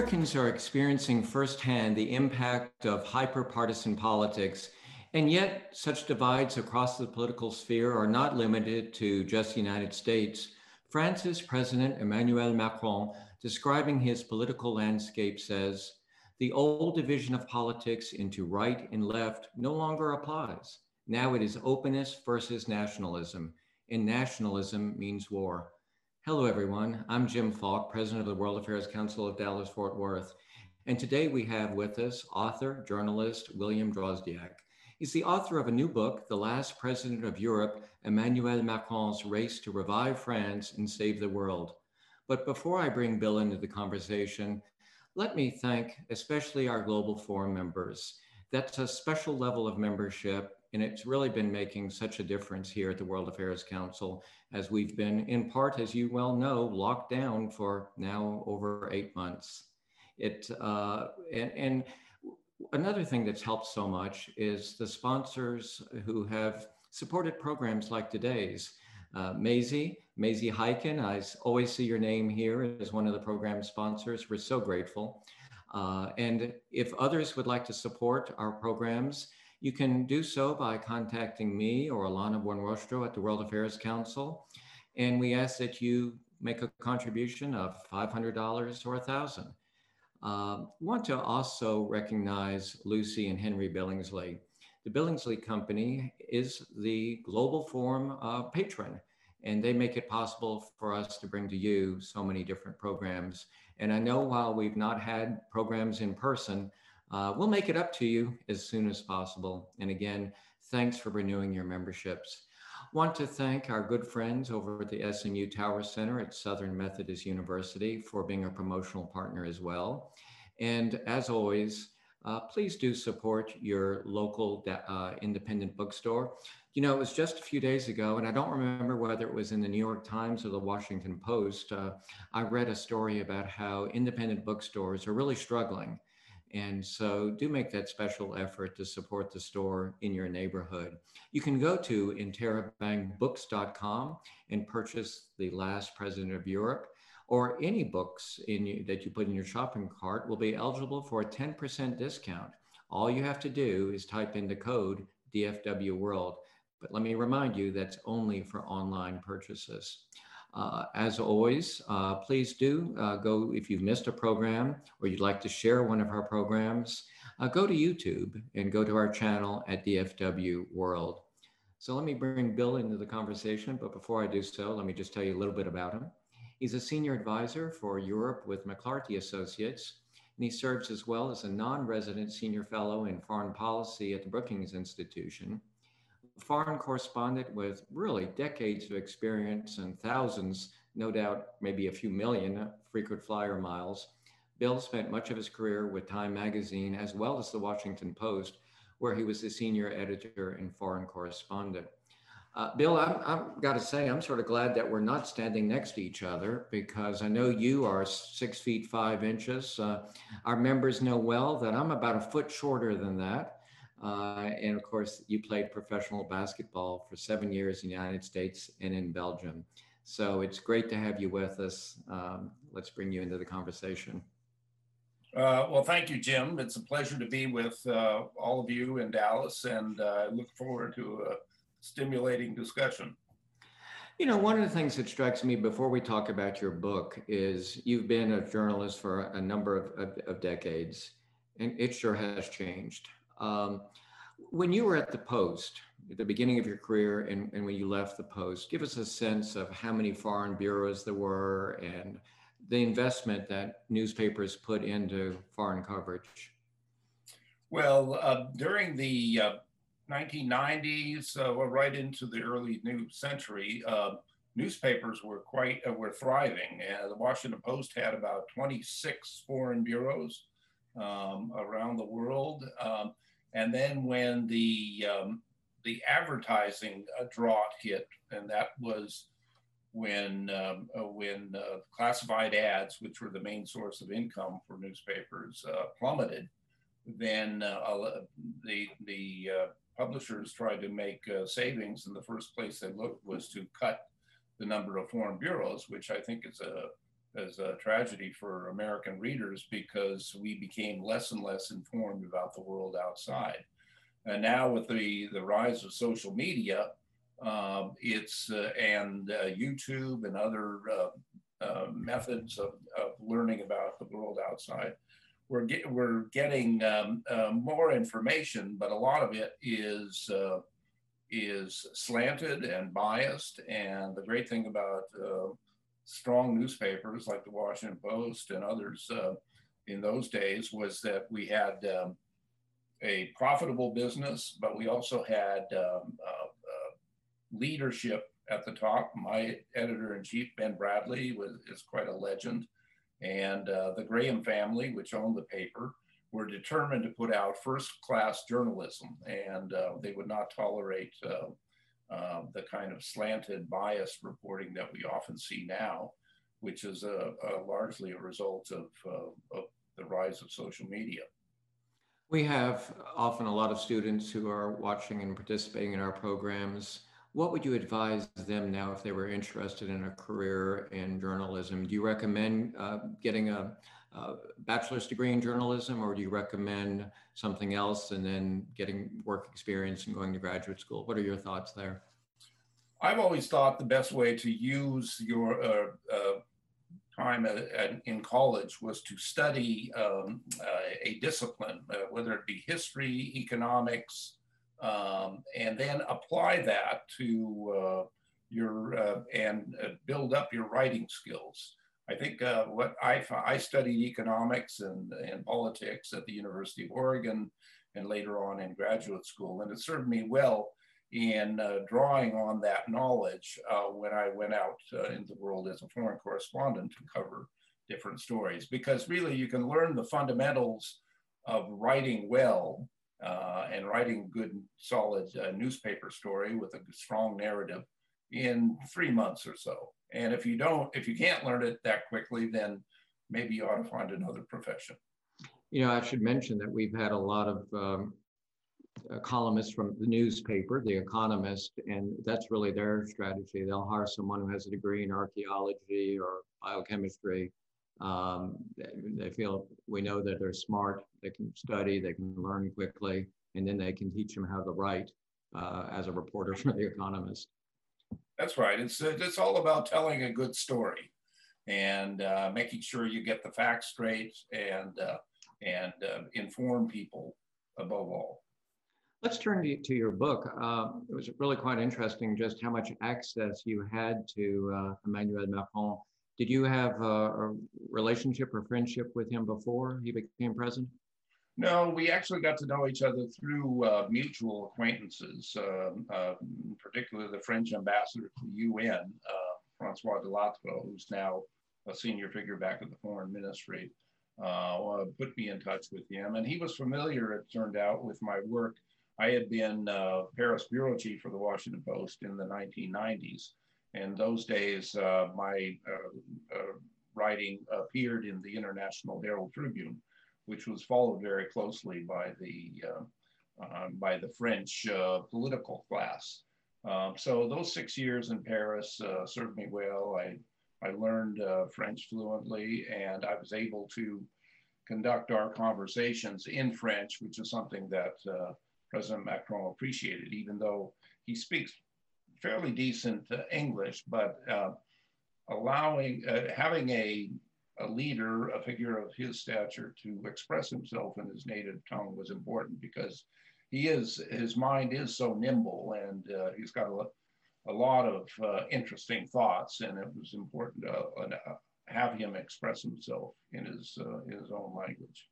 Americans are experiencing firsthand the impact of hyper-partisan politics, and yet such divides across the political sphere are not limited to just the United States. France's President Emmanuel Macron, describing his political landscape, says, the old division of politics into right and left no longer applies. Now it is openness versus nationalism, and nationalism means war. Hello, everyone. I'm Jim Falk, President of the World Affairs Council of Dallas Fort Worth. And today we have with us author, journalist William Drozdiak. He's the author of a new book, The Last President of Europe Emmanuel Macron's Race to Revive France and Save the World. But before I bring Bill into the conversation, let me thank especially our Global Forum members. That's a special level of membership, and it's really been making such a difference here at the World Affairs Council as we've been, in part, as you well know, locked down for now over eight months. It uh, and, and another thing that's helped so much is the sponsors who have supported programs like today's. Uh, Maisie, Maisie Heiken, I always see your name here as one of the program sponsors. We're so grateful. Uh, and if others would like to support our programs, you can do so by contacting me or Alana Buenrostro at the World Affairs Council. And we ask that you make a contribution of $500 or 1000 uh, want to also recognize Lucy and Henry Billingsley. The Billingsley Company is the Global Forum uh, patron, and they make it possible for us to bring to you so many different programs. And I know while we've not had programs in person, uh, we'll make it up to you as soon as possible. And again, thanks for renewing your memberships. Want to thank our good friends over at the SMU Tower Center at Southern Methodist University for being a promotional partner as well. And as always, uh, please do support your local uh, independent bookstore. You know, it was just a few days ago, and I don't remember whether it was in the New York Times or the Washington Post. Uh, I read a story about how independent bookstores are really struggling. And so do make that special effort to support the store in your neighborhood. You can go to interabangbooks.com and purchase The Last President of Europe or any books in, that you put in your shopping cart will be eligible for a 10% discount. All you have to do is type in the code DFW World. But let me remind you that's only for online purchases. Uh, as always, uh, please do uh, go if you've missed a program or you'd like to share one of our programs, uh, go to YouTube and go to our channel at DFW World. So let me bring Bill into the conversation, but before I do so, let me just tell you a little bit about him. He's a senior advisor for Europe with McLarty Associates, and he serves as well as a non-resident senior fellow in foreign policy at the Brookings Institution. Foreign correspondent with really decades of experience and thousands, no doubt maybe a few million frequent flyer miles. Bill spent much of his career with Time Magazine as well as the Washington Post, where he was the senior editor and foreign correspondent. Uh, Bill, I've got to say, I'm sort of glad that we're not standing next to each other because I know you are six feet five inches. Uh, our members know well that I'm about a foot shorter than that. Uh, and of course, you played professional basketball for seven years in the United States and in Belgium. So it's great to have you with us. Um, let's bring you into the conversation. Uh, well, thank you, Jim. It's a pleasure to be with uh, all of you in Dallas, and uh, I look forward to a stimulating discussion. You know, one of the things that strikes me before we talk about your book is you've been a journalist for a number of, of, of decades, and it sure has changed. Um, when you were at the Post, at the beginning of your career, and, and when you left the Post, give us a sense of how many foreign bureaus there were and the investment that newspapers put into foreign coverage. Well, uh, during the uh, 1990s, uh, well, right into the early new century, uh, newspapers were quite uh, were thriving. the Washington Post had about 26 foreign bureaus um, around the world. Um, and then when the um, the advertising uh, drought hit, and that was when um, uh, when uh, classified ads, which were the main source of income for newspapers, plummeted, then the the publishers tried to make uh, savings, and the first place they looked was to cut the number of foreign bureaus, which I think is a as a tragedy for American readers because we became less and less informed about the world outside. And now with the, the rise of social media, um, it's uh, and uh, YouTube and other uh, uh methods of, of learning about the world outside, we're, get, we're getting um, uh, more information, but a lot of it is uh, is slanted and biased. And the great thing about strong newspapers like the Washington Post and others uh, in those days was that we had um, a profitable business, but we also had um, uh, uh, leadership at the top. My editor in chief, Ben Bradlee, was is quite a legend, and uh, the Graham family, which owned the paper, were determined to put out first class journalism, and uh, they would not tolerate uh, the kind of slanted, biased reporting that we often see now, which is a, a largely a result of, uh, of the rise of social media. We have often a lot of students who are watching and participating in our programs. What would you advise them now if they were interested in a career in journalism? Do you recommend uh, getting a uh, bachelor's degree in journalism, or do you recommend something else and then getting work experience and going to graduate school? What are your thoughts there? I've always thought the best way to use your uh, uh, time at, at, in college was to study um, uh, a discipline, uh, whether it be history, economics, um, and then apply that to uh, your and build up your writing skills. I think uh, what I I studied economics and, and politics at the University of Oregon and later on in graduate school, and it served me well in uh, drawing on that knowledge uh, when I went out uh, the world as a foreign correspondent to cover different stories. Because really, you can learn the fundamentals of writing well uh, and writing good, solid uh, newspaper story with a strong narrative in three months or so. And if you don't, if you can't learn it that quickly, then maybe you ought to find another profession. You know, I should mention that we've had a lot of um, uh, columnists from the newspaper, The Economist, and that's really their strategy. They'll hire someone who has a degree in archaeology or biochemistry. Um, they feel we know that they're smart, they can study, they can learn quickly, and then they can teach them how to write uh, as a reporter for The Economist. That's right. It's it's all about telling a good story, and uh, making sure you get the facts straight and uh, and uh, inform people above all. Let's turn to, your book. Uh, it was really quite interesting just how much access you had to uh, Emmanuel Macron. Did you have a, a relationship or friendship with him before he became president? No, we actually got to know each other through uh, mutual acquaintances, uh, particularly the French ambassador to the UN, uh, Francois Delattre, who's now a senior figure back at the foreign ministry, uh, put me in touch with him. And he was familiar, it turned out, with my work. I had been uh, Paris bureau chief for the Washington Post in the 1990s. And those days, uh, my writing appeared in the International Herald Tribune which was followed very closely by the uh, uh, by the French uh, political class. Um, so those six years in Paris uh, served me well. I I learned uh, French fluently, and I was able to conduct our conversations in French, which is something that uh, President Macron appreciated, even though he speaks fairly decent English, but allowing having a a leader, a figure of his stature, to express himself in his native tongue was important because he is his mind is so nimble and uh, he's got a, a lot of uh, interesting thoughts, and it was important to uh, have him express himself in his uh, in his own language.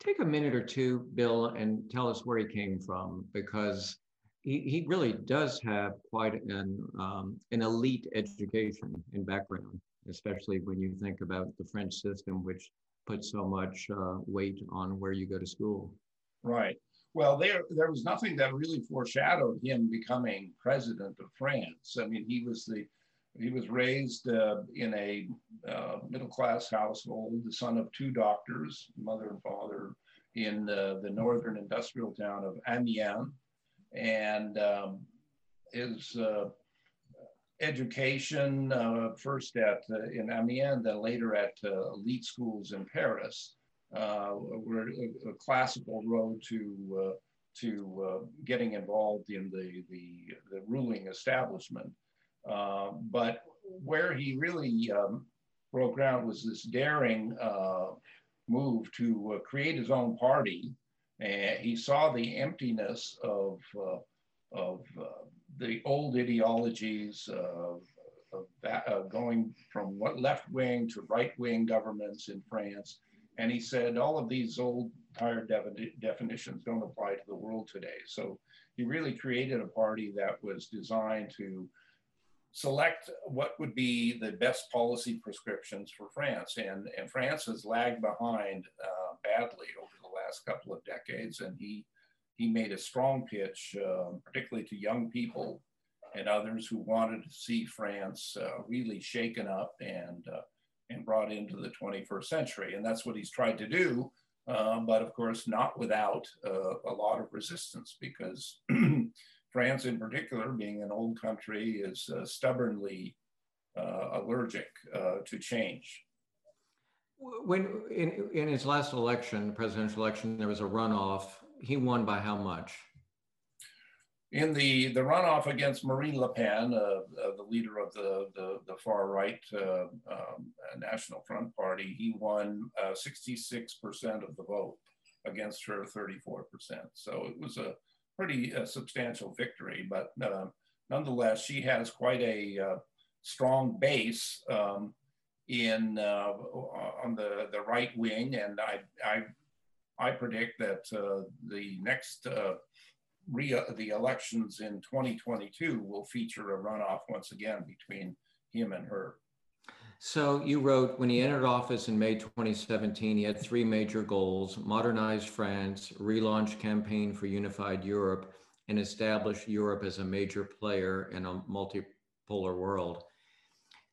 Take a minute or two, Bill, and tell us where he came from because he, he really does have quite an um, an elite education and background especially when you think about the French system, which puts so much uh, weight on where you go to school. Right. Well, there there was nothing that really foreshadowed him becoming president of France. I mean, he was the he was raised uh, in a uh, middle class household, the son of two doctors, mother and father, in the, the northern industrial town of Amiens, and um, his uh, education, uh, first at uh, in Amiens, then later at uh, elite schools in Paris, uh, were a, a, classical road to uh, to uh, getting involved in the the, the ruling establishment. but where he really um, broke ground was this daring move to create his own party, and he saw the emptiness of of the old ideologies of, of that, uh, going from left wing to right wing governments in France. And he said all of these old tired definitions don't apply to the world today. So he really created a party that was designed to select what would be the best policy prescriptions for France. And, and France has lagged behind uh, badly over the last couple of decades. And he he made a strong pitch, uh, particularly to young people and others who wanted to see France uh, really shaken up and uh, and brought into the 21st century. And that's what he's tried to do, um, but of course not without uh, a lot of resistance because France, in particular, being an old country, is uh, stubbornly allergic to change. When in, in his last election, presidential election, there was a runoff he won by how much? In the, the runoff against Marine Le Pen, uh, uh, the leader of the, the, the far right uh, um, National Front Party, he won 66% uh, of the vote against her 34%. So it was a pretty uh, substantial victory, but uh, nonetheless, she has quite a strong base um, in on the, the right wing, and I, I I predict that uh, the next uh, the elections in 2022 will feature a runoff once again between him and her. So you wrote when he entered office in May 2017, he had three major goals: modernize France, relaunch campaign for unified Europe, and establish Europe as a major player in a multipolar world.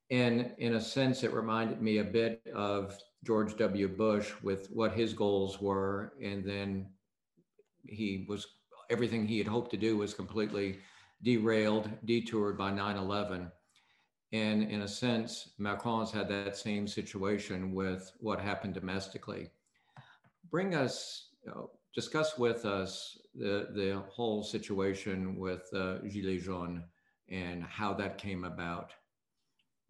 And in a sense, it reminded me a bit of George W. Bush with what his goals were. And then he was, everything he had hoped to do was completely derailed, detoured by 9 11. And in a sense, Macron's had that same situation with what happened domestically. Bring us, you know, discuss with us the, the whole situation with uh, Gilets jaunes and how that came about.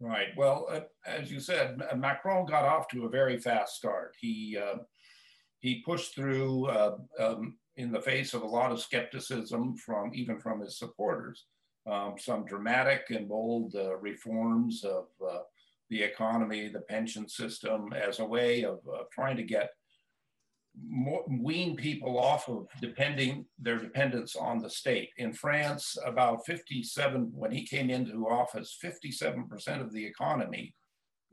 Right. Well, uh, as you said, Macron got off to a very fast start. He uh, he pushed through uh, um, in the face of a lot of skepticism from even from his supporters. Um, some dramatic and bold uh, reforms of uh, the economy, the pension system, as a way of trying to get more, wean people off of depending their dependence on the state. In France, about 57, when he came into office, 57% of the economy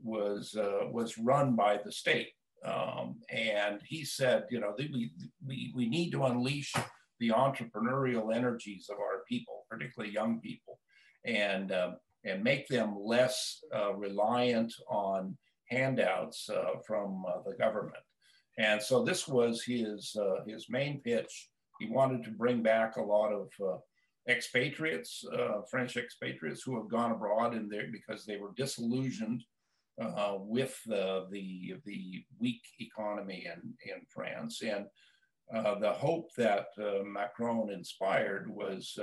was, uh, was run by the state. Um, and he said, you know, we, we, we need to unleash the entrepreneurial energies of our people, particularly young people, and, uh, and make them less uh, reliant on handouts uh, from uh, the government. And so this was his, uh, his main pitch. He wanted to bring back a lot of uh, expatriates, uh, French expatriates who have gone abroad in there because they were disillusioned uh, with the, the, weak economy in, in France. And uh, the hope that uh, Macron inspired was,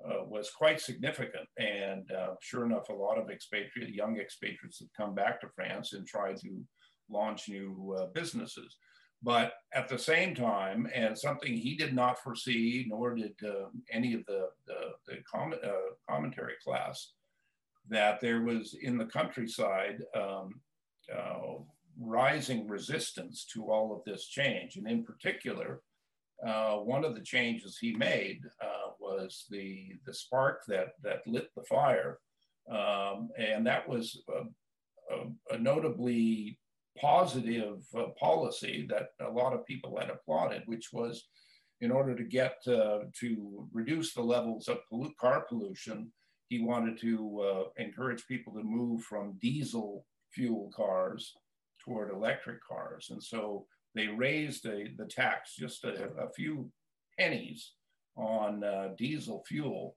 was quite significant. And sure enough, a lot of expatriate, young expatriates have come back to France and tried to launch new uh, businesses. But at the same time, and something he did not foresee, nor did uh, any of the, the, the com- uh, commentary class, that there was in the countryside um, uh, rising resistance to all of this change. And in particular, uh, one of the changes he made uh, was the, the spark that, that lit the fire. Um, and that was a, a, a notably positive uh, policy that a lot of people had applauded, which was in order to get uh, to reduce the levels of car pollution, he wanted to uh, encourage people to move from diesel fuel cars toward electric cars. And so they raised a, the tax just a, a few pennies on uh, diesel fuel.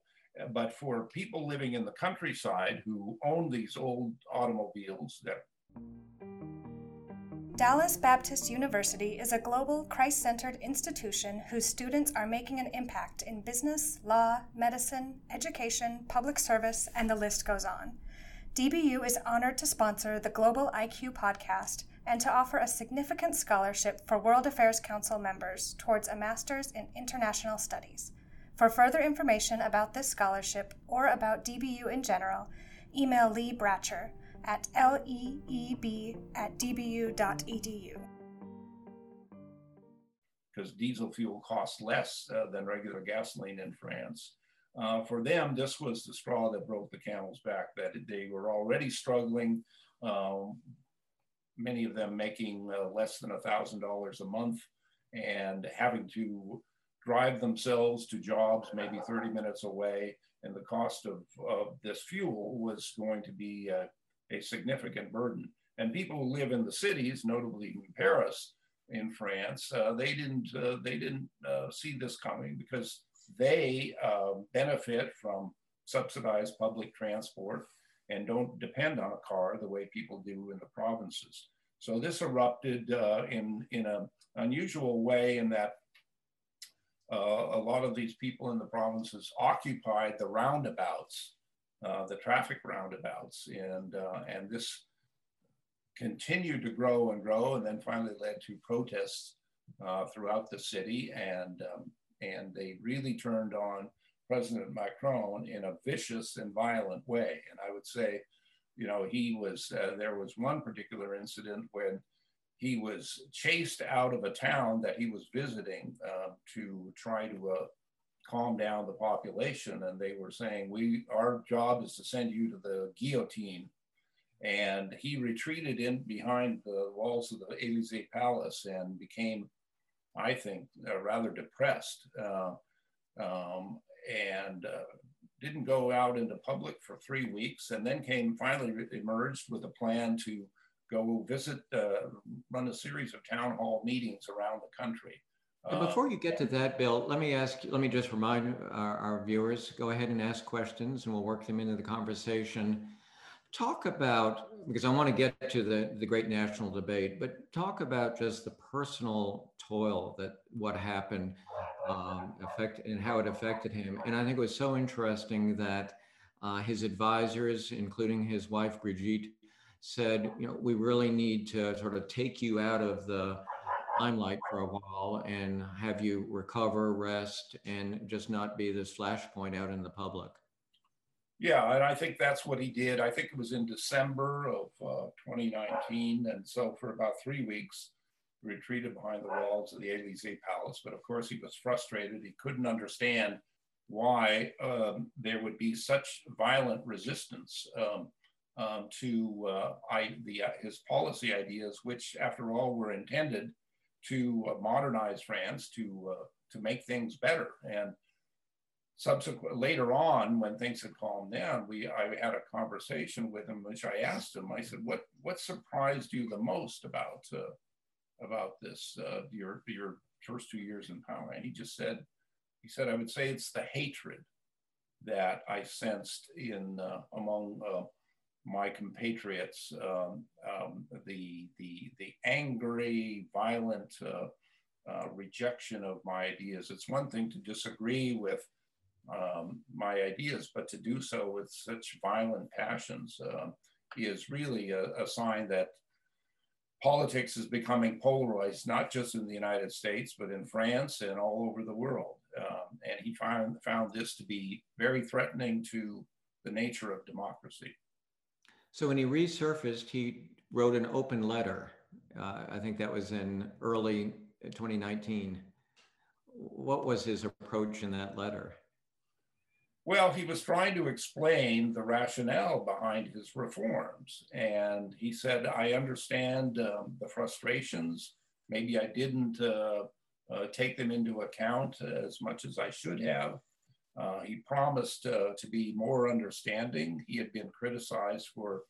But for people living in the countryside who own these old automobiles that Dallas Baptist University is a global, Christ centered institution whose students are making an impact in business, law, medicine, education, public service, and the list goes on. DBU is honored to sponsor the Global IQ podcast and to offer a significant scholarship for World Affairs Council members towards a master's in international studies. For further information about this scholarship or about DBU in general, email Lee Bratcher at leeb at dbu.edu. Because diesel fuel costs less uh, than regular gasoline in France. Uh, for them, this was the straw that broke the camel's back, that they were already struggling, um, many of them making uh, less than $1,000 a month and having to drive themselves to jobs maybe 30 minutes away. And the cost of, of this fuel was going to be uh, a significant burden. And people who live in the cities, notably in Paris, in France, uh, they didn't uh, they didn't uh, see this coming because they uh, benefit from subsidized public transport and don't depend on a car the way people do in the provinces. So this erupted uh, in in an unusual way in that uh, a lot of these people in the provinces occupied the roundabouts uh, the traffic roundabouts. And, uh, and this continued to grow and grow and then finally led to protests uh, throughout the city. And, um, and they really turned on President Macron in a vicious and violent way. And I would say, you know, he was, uh, there was one particular incident when he was chased out of a town that he was visiting uh, to try to calm down the population. And they were saying, we, our job is to send you to the guillotine. And he retreated in behind the walls of the Elysee Palace and became, I think, uh, rather depressed. Uh, um, and uh, didn't go out into public for three weeks and then came finally emerged with a plan to go visit, uh, run a series of town hall meetings around the country and uh, before you get to that, Bill, let me ask, let me just remind our, our, viewers, go ahead and ask questions and we'll work them into the conversation. Talk about, because I want to get to the, the great national debate, but talk about just the personal toil that what happened um, affect and how it affected him. And I think it was so interesting that uh, his advisors, including his wife, Brigitte, said, you know, we really need to sort of take you out of the limelight for a while and have you recover, rest, and just not be this flashpoint out in the public. Yeah, and I think that's what he did. I think it was in December of uh, 2019. And so for about three weeks, retreated behind the walls of the Elysee Palace. But of course, he was frustrated. He couldn't understand why um, there would be such violent resistance um, um, to uh, I, the, uh, his policy ideas, which, after all, were intended to uh, modernize France, to uh, to make things better. And subsequent later on, when things had calmed down, we I had a conversation with him, which I asked him. I said, "What what surprised you the most about uh, about this uh, your your first two years in power?" And he just said, he said, "I would say it's the hatred." That I sensed in uh, among uh, my compatriots, um, um, the, the, the angry, violent uh, uh, rejection of my ideas. It's one thing to disagree with um, my ideas, but to do so with such violent passions uh, is really a, a, sign that politics is becoming polarized, not just in the United States, but in France and all over the world. Um, and he found, found this to be very threatening to the nature of democracy. So when he resurfaced, he wrote an open letter. Uh, I think that was in early 2019. What was his approach in that letter? Well, he was trying to explain the rationale behind his reforms. And he said, I understand um, the frustrations. Maybe I didn't uh, uh, take them into account as much as I should have. Uh, he promised uh, to be more understanding. He had been criticized for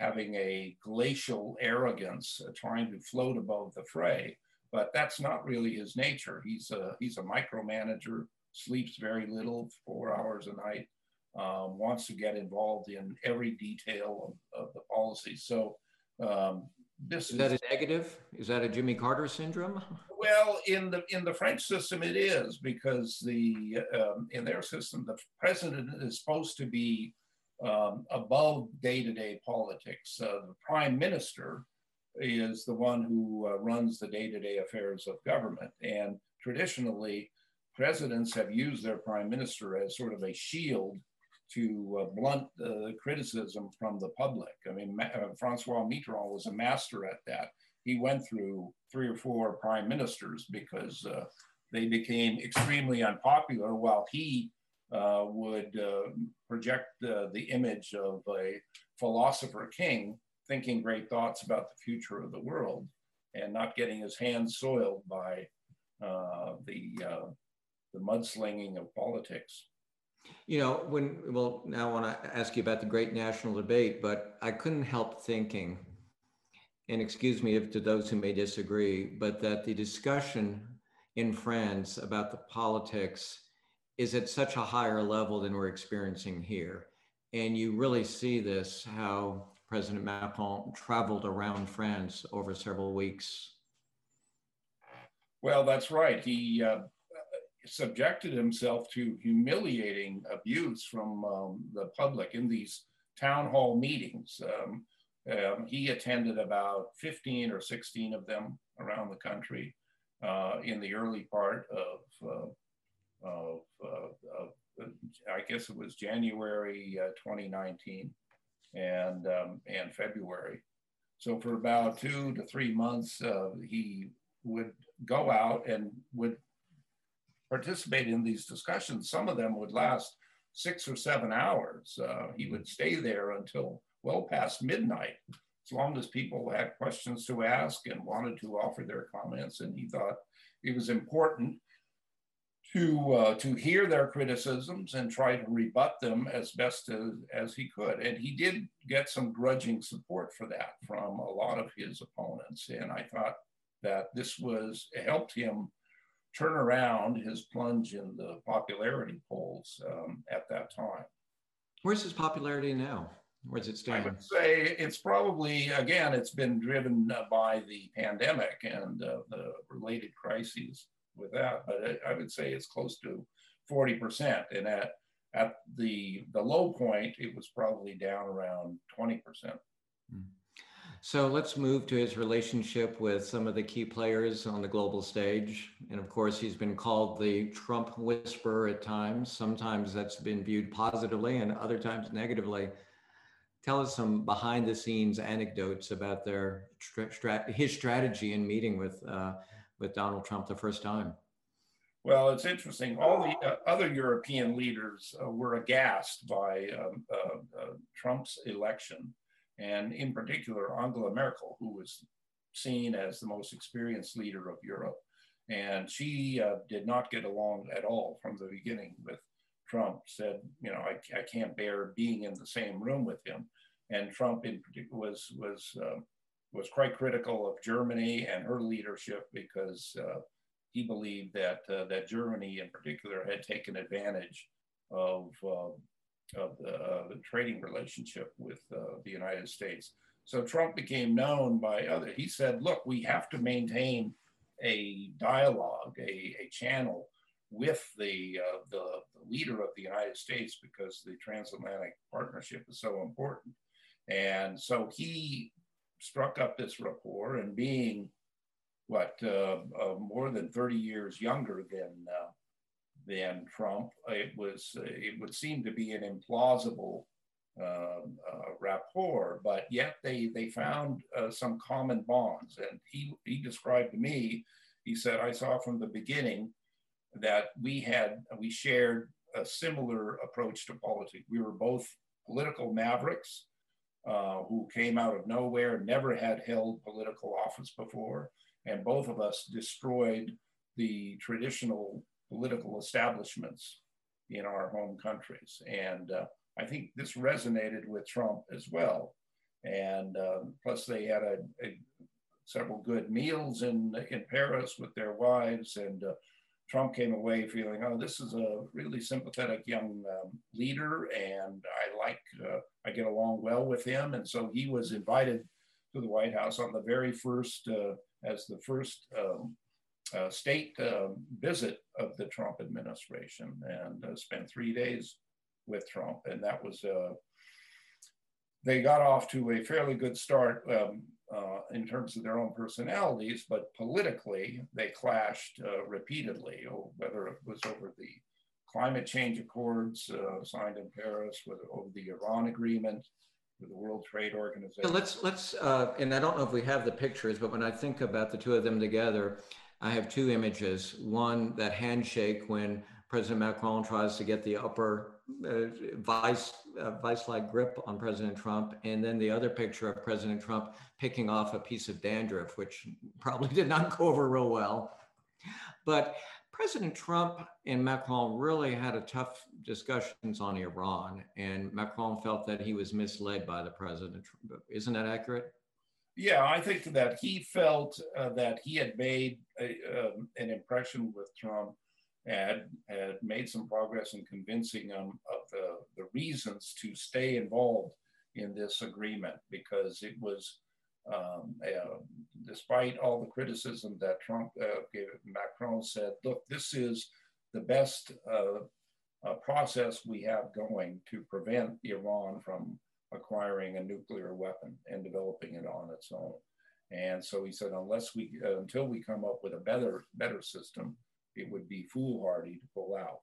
having a glacial arrogance, uh, trying to float above the fray. But that's not really his nature. He's a, he's a micromanager, sleeps very little, four hours a night, um, wants to get involved in every detail of, of the policy. So um, this is that a negative? Is that a Jimmy Carter syndrome? Well, in the in the French system, it is because the um, in their system, the president is supposed to be um, above day-to-day politics. Uh, the prime minister is the one who uh, runs the day-to-day affairs of government, and traditionally, presidents have used their prime minister as sort of a shield to uh, blunt the criticism from the public. I mean, uh, Francois Mitterrand was a master at that. He went through three or four prime ministers because uh, they became extremely unpopular while he uh, would uh, project the image of a philosopher king thinking great thoughts about the future of the world and not getting his hands soiled by uh, the, the mudslinging of politics. You know, when, well, now I want to ask you about the great national debate, but I couldn't help thinking, and excuse me if to those who may disagree, but that the discussion in France about the politics is at such a higher level than we're experiencing here. And you really see this how President Macron traveled around France over several weeks. Well, that's right. He uh, subjected himself to humiliating abuse from um, the public in these town hall meetings. Um, um, he attended about 15 or 16 of them around the country uh, in the early part of, uh, of, uh, of, I guess it was January uh, 2019 and, um, and February. So for about two to three months, uh, he would go out and would participate in these discussions. Some of them would last six or seven hours. Uh, he would stay there until well past midnight, as long as people had questions to ask and wanted to offer their comments. And he thought it was important to uh, to hear their criticisms and try to rebut them as best as, as he could. And he did get some grudging support for that from a lot of his opponents. And I thought that this was helped him turn around his plunge in the popularity polls um, at that time. Where's his popularity now? Where's it stand? I would say it's probably, again, it's been driven uh, by the pandemic and uh, the related crises with that. But I would say it's close to 40%. And at, at the, the low point, it was probably down around 20%. Mm. So let's move to his relationship with some of the key players on the global stage. And of course, he's been called the Trump whisperer at times. Sometimes that's been viewed positively and other times negatively. Tell us some behind the scenes anecdotes about their his strategy in meeting with uh, with Donald Trump the first time. Well, it's interesting. All the uh, other European leaders uh, were aghast by um, uh, uh, Trump's election and in particular Angela Merkel, who was seen as the most experienced leader of Europe. And she uh, did not get along at all from the beginning with Trump, said, you know, I, I can't bear being in the same room with him. And Trump in particular was, was, uh, was quite critical of Germany and her leadership because uh, he believed that, uh, that Germany in particular had taken advantage of uh, of the, uh, the trading relationship with uh, the United States. So Trump became known by other. He said, "Look, we have to maintain a dialogue, a, a channel with the, uh, the, the leader of the United States because the transatlantic partnership is so important." And so he struck up this rapport, and being what uh, uh, more than 30 years younger than uh, than Trump. It was it would seem to be an implausible um, uh, rapport, but yet they they found uh, some common bonds. And he he described to me, he said, I saw from the beginning that we had we shared a similar approach to politics. We were both political mavericks uh, who came out of nowhere, never had held political office before, and both of us destroyed the traditional political establishments in our home countries. And uh, I think this resonated with Trump as well. And uh, plus, they had a, a, several good meals in in Paris with their wives, and uh, Trump came away feeling, oh, this is a really sympathetic young um, leader, and I like, uh, I get along well with him, and so he was invited to the White House on the very first, uh, as the first um, uh, state um, visit of the Trump administration, and uh, spent three days with Trump, and that was. Uh, they got off to a fairly good start um, uh, in terms of their own personalities, but politically they clashed uh, repeatedly, whether it was over the climate change accords uh, signed in Paris, whether over the Iran agreement, with the World Trade Organization. So let's let's, uh, and I don't know if we have the pictures, but when I think about the two of them together, I have two images. One, that handshake when President Macron tries to get the upper uh, vice uh, vice-like grip on President Trump, and then the other picture of President Trump picking off a piece of dandruff, which probably did not go over real well. But President Trump and Macron really had a tough discussions on Iran, and Macron felt that he was misled by the president. Isn't that accurate? Yeah, I think that he felt uh, that he had made a, um, an impression with Trump had, had made some progress in convincing him of the, the reasons to stay involved in this agreement because it was, um, uh, despite all the criticism that Trump uh, gave, Macron said, look, this is the best uh, uh process we have going to prevent Iran from acquiring a nuclear weapon and developing it on its own. And so he said, unless we, uh, until we come up with a better, better system, it would be foolhardy to pull out.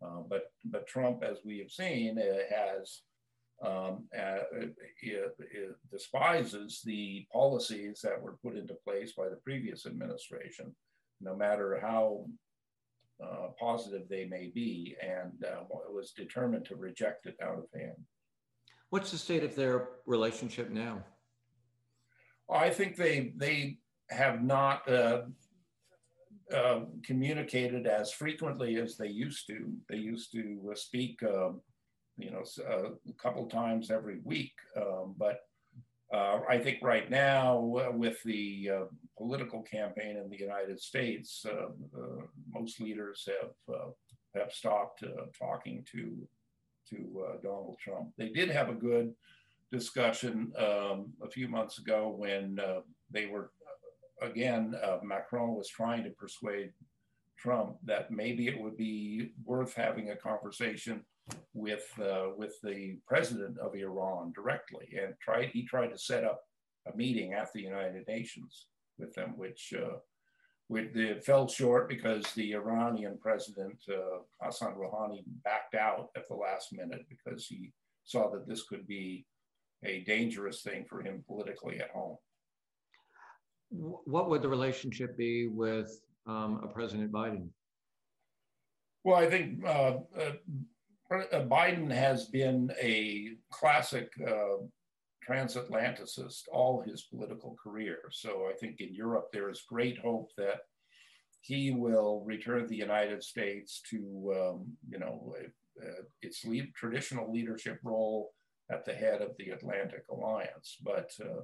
Uh, but but Trump, as we have seen, uh, has um, uh, it, it despises the policies that were put into place by the previous administration, no matter how uh, positive they may be, and uh, was determined to reject it out of hand. What's the state of their relationship now? I think they they have not uh, uh, communicated as frequently as they used to. They used to uh, speak, um, you know, uh, a couple times every week. Um, but uh, I think right now, uh, with the political campaign in the United States, most leaders have have stopped talking to to Donald Trump. They did have a good discussion um, a few months ago when they were again, uh, Macron was trying to persuade Trump that maybe it would be worth having a conversation with uh, with the president of Iran directly, and tried he tried to set up a meeting at the United Nations with them, which uh, which fell short because the Iranian president uh, Hassan Rouhani backed out at the last minute because he saw that this could be a dangerous thing for him politically at home what would the relationship be with um, a President Biden? Well, I think uh, uh, uh Biden has been a classic uh, transatlanticist all his political career. So I think in Europe there is great hope that he will return the United States to, um, you know, uh, its lead, traditional leadership role at the head of the Atlantic Alliance. But uh,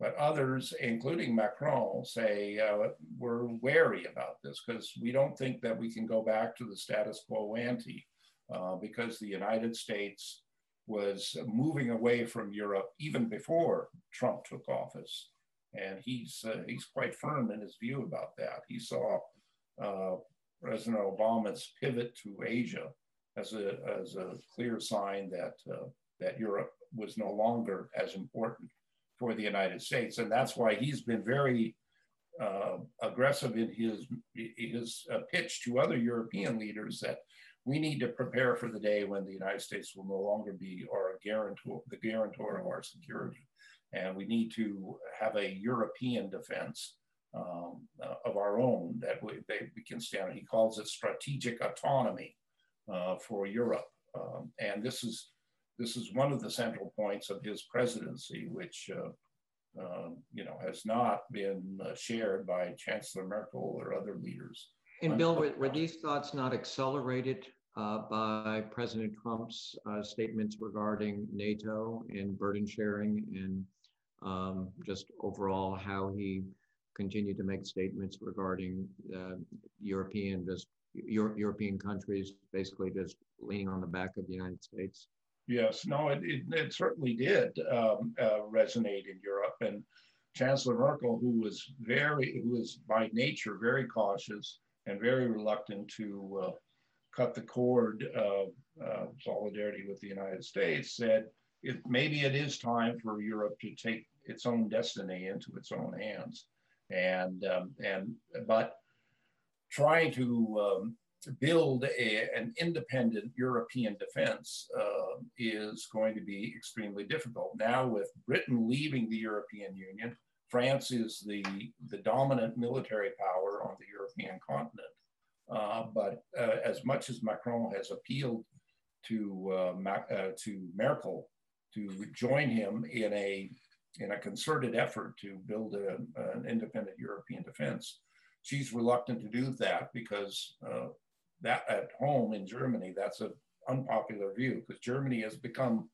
but others, including Macron, say uh, we're wary about this because we don't think that we can go back to the status quo ante uh, because the United States was moving away from Europe even before Trump took office. And he's, uh, he's quite firm in his view about that. He saw uh, President Obama's pivot to Asia as a, as a clear sign that, uh, that Europe was no longer as important for the United States. And that's why he's been very uh, aggressive in his, his uh, pitch to other European leaders that we need to prepare for the day when the United States will no longer be our guarantor, the guarantor of our security. And we need to have a European defense um, uh, of our own that we, they, we can stand. He calls it strategic autonomy uh, for Europe. Um, and this is this is one of the central points of his presidency, which uh, uh, you know has not been uh, shared by Chancellor Merkel or other leaders. And Bill, were, were these thoughts not accelerated uh, by President Trump's uh, statements regarding NATO and burden sharing and um, just overall how he continued to make statements regarding uh, European just Euro- European countries basically just leaning on the back of the United States? Yes, no, it, it, it certainly did um, uh, resonate in Europe. And Chancellor Merkel, who was very, who was by nature very cautious and very reluctant to uh, cut the cord of uh, solidarity with the United States, said it, maybe it is time for Europe to take its own destiny into its own hands. And um, and but trying to um, build a, an independent European defense uh, is going to be extremely difficult. Now, with Britain leaving the European Union, France is the, the dominant military power on the European continent. Uh, but uh, as much as Macron has appealed to, uh, uh, to Merkel to join him in a, in a concerted effort to build a, an independent European defense, she's reluctant to do that because uh, that at home in Germany, that's an unpopular view because Germany has become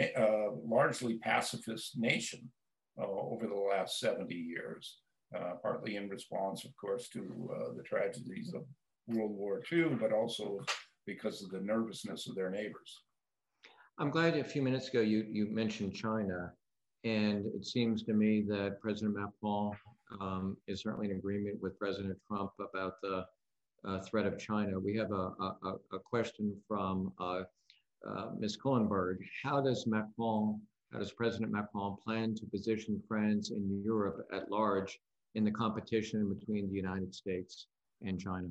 a uh, largely pacifist nation over the last 70 years, uh, partly in response, of course, to uh, the tragedies of World War II, but also because of the nervousness of their neighbors. I'm glad a few minutes ago you, you mentioned China. And it seems to me that President Macron um, is certainly in agreement with President Trump about the uh, threat of China. We have a, a, a question from uh, uh, Ms. Kohlenberg. How does Macron, how does President Macron plan to position France and Europe at large in the competition between the United States and China?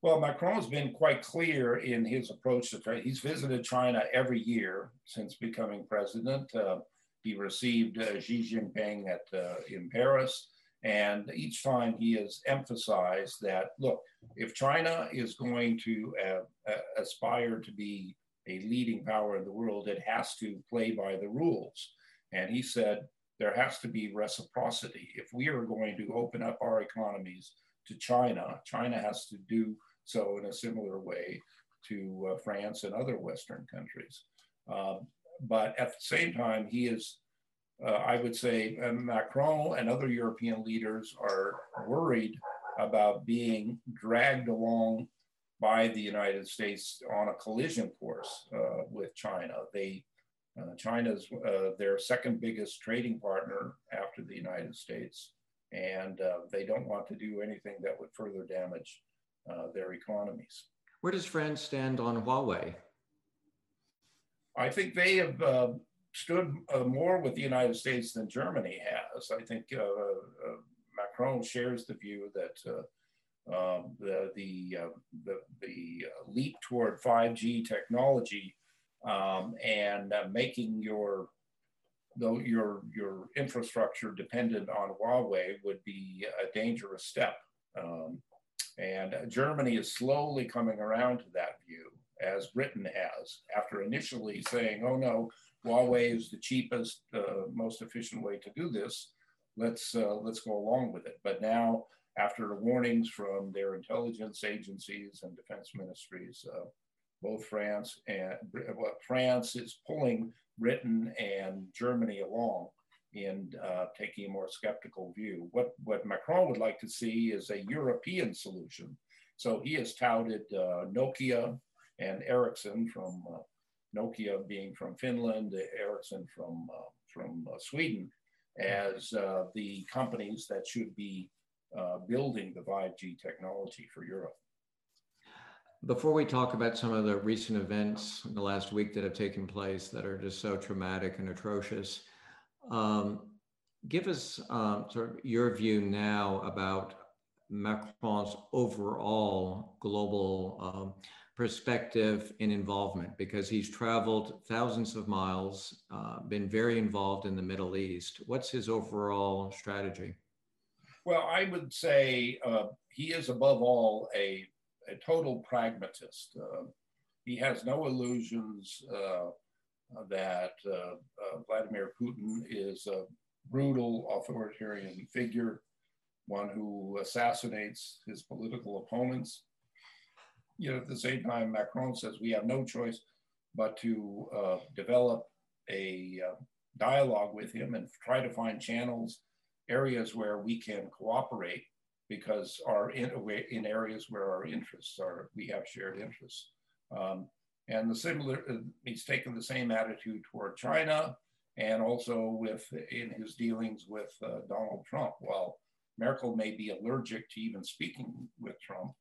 Well, Macron has been quite clear in his approach to trade. He's visited China every year since becoming president. Uh, he received uh, Xi Jinping at, uh, in Paris. And each time he has emphasized that, look, if China is going to uh, uh, aspire to be a leading power in the world, it has to play by the rules. And he said there has to be reciprocity. If we are going to open up our economies to China, China has to do so in a similar way to uh, France and other Western countries. Um, but at the same time, he is uh, I would say uh, Macron and other European leaders are worried about being dragged along by the United States on a collision course uh, with China. They, uh, China's uh, their second biggest trading partner after the United States, and uh, they don't want to do anything that would further damage their economies. Where does France stand on Huawei? I think they have stood uh, more with the United States than Germany has. I think uh, uh Macron shares the view that uh, um, the the, uh, the, the leap toward 5G technology um, and making your your your infrastructure dependent on Huawei would be a dangerous step. Um, and Germany is slowly coming around to that view, as Britain has, after initially saying, "Oh no, Huawei is the cheapest, uh, most efficient way to do this. Let's uh, let's go along with it. But now, after warnings from their intelligence agencies and defense ministries, uh, both France and well, France is pulling Britain and Germany along in uh, taking a more skeptical view. What what Macron would like to see is a European solution. So he has touted uh, Nokia and Ericsson from uh, Nokia being from Finland, Ericsson from, uh, from uh, Sweden, as uh, the companies that should be building the 5G technology for Europe. Before we talk about some of the recent events in the last week that have taken place that are just so traumatic and atrocious, um, give us um, sort of your view now about Macron's overall global um, perspective and involvement because he's traveled thousands of miles, uh, been very involved in the Middle East. What's his overall strategy? Well, I would say uh, he is above all a, a total pragmatist. Uh, he has no illusions uh, that uh, Vladimir Putin is a brutal authoritarian figure, one who assassinates his political opponents Yet at the same time, Macron says we have no choice but to uh, develop a uh, dialogue with him and try to find channels areas where we can cooperate because our in, in areas where our interests are, we have shared interests. Um, and the similar, uh, he's taken the same attitude toward China and also with in his dealings with uh, Donald Trump. While Merkel may be allergic to even speaking with Trump,